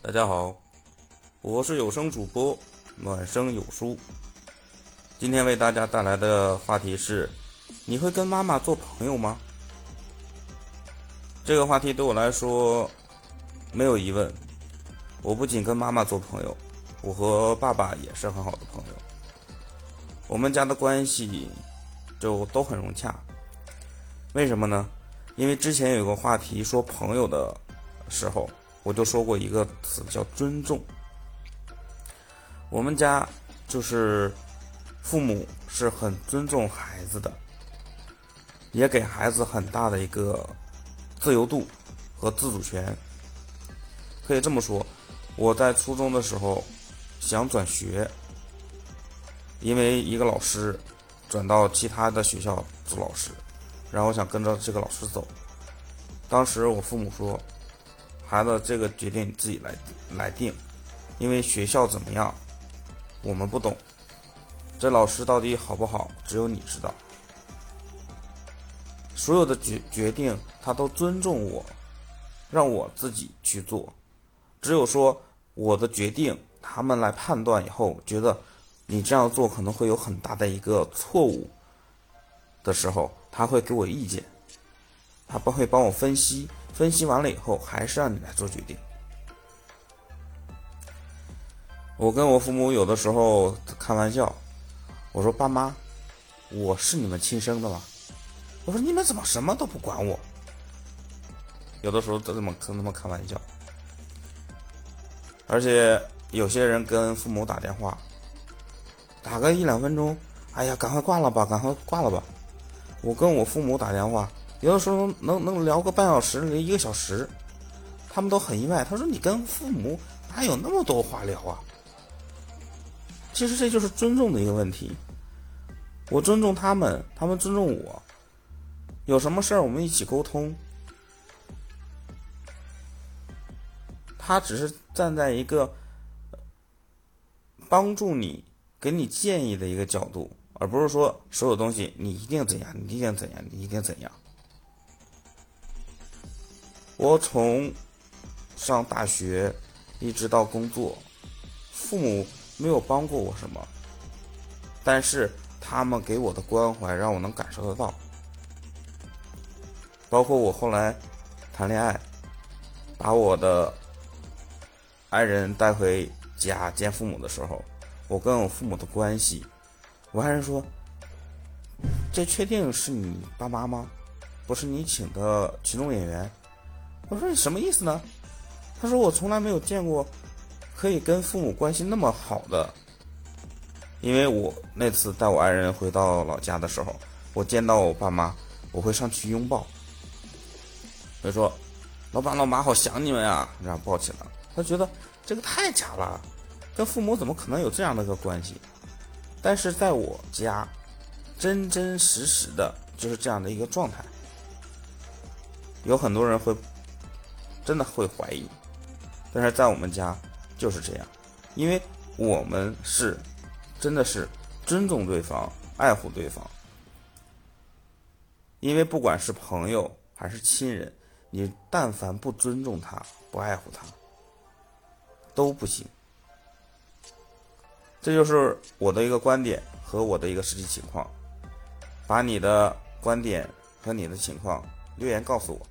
大家好，我是有声主播暖声有书。今天为大家带来的话题是：你会跟妈妈做朋友吗？这个话题对我来说没有疑问。我不仅跟妈妈做朋友，我和爸爸也是很好的朋友。我们家的关系就都很融洽。为什么呢？因为之前有个话题说朋友的时候。我就说过一个词叫尊重。我们家就是父母是很尊重孩子的，也给孩子很大的一个自由度和自主权。可以这么说，我在初中的时候想转学，因为一个老师转到其他的学校做老师，然后我想跟着这个老师走。当时我父母说。孩子，这个决定你自己来来定，因为学校怎么样，我们不懂。这老师到底好不好，只有你知道。所有的决决定，他都尊重我，让我自己去做。只有说我的决定，他们来判断以后，觉得你这样做可能会有很大的一个错误的时候，他会给我意见，他不会帮我分析。分析完了以后，还是让你来做决定。我跟我父母有的时候开玩笑，我说：“爸妈，我是你们亲生的吗？”我说：“你们怎么什么都不管我？”有的时候都这么跟他们开玩笑。而且有些人跟父母打电话，打个一两分钟，哎呀，赶快挂了吧，赶快挂了吧。我跟我父母打电话。有的时候能能聊个半小时，一个小时，他们都很意外。他说：“你跟父母哪有那么多话聊啊？”其实这就是尊重的一个问题。我尊重他们，他们尊重我。有什么事儿我们一起沟通。他只是站在一个帮助你、给你建议的一个角度，而不是说所有东西你一定怎样，你一定怎样，你一定怎样。我从上大学一直到工作，父母没有帮过我什么，但是他们给我的关怀让我能感受得到。包括我后来谈恋爱，把我的爱人带回家见父母的时候，我跟我父母的关系，我爱人说：“这确定是你爸妈吗？不是你请的群众演员？”我说你什么意思呢？他说我从来没有见过可以跟父母关系那么好的。因为我那次带我爱人回到老家的时候，我见到我爸妈，我会上去拥抱。他说：“老爸老妈好想你们呀！”然后抱起来。他觉得这个太假了，跟父母怎么可能有这样的一个关系？但是在我家，真真实实的就是这样的一个状态。有很多人会。真的会怀疑，但是在我们家就是这样，因为我们是真的是尊重对方、爱护对方。因为不管是朋友还是亲人，你但凡不尊重他、不爱护他，都不行。这就是我的一个观点和我的一个实际情况。把你的观点和你的情况留言告诉我。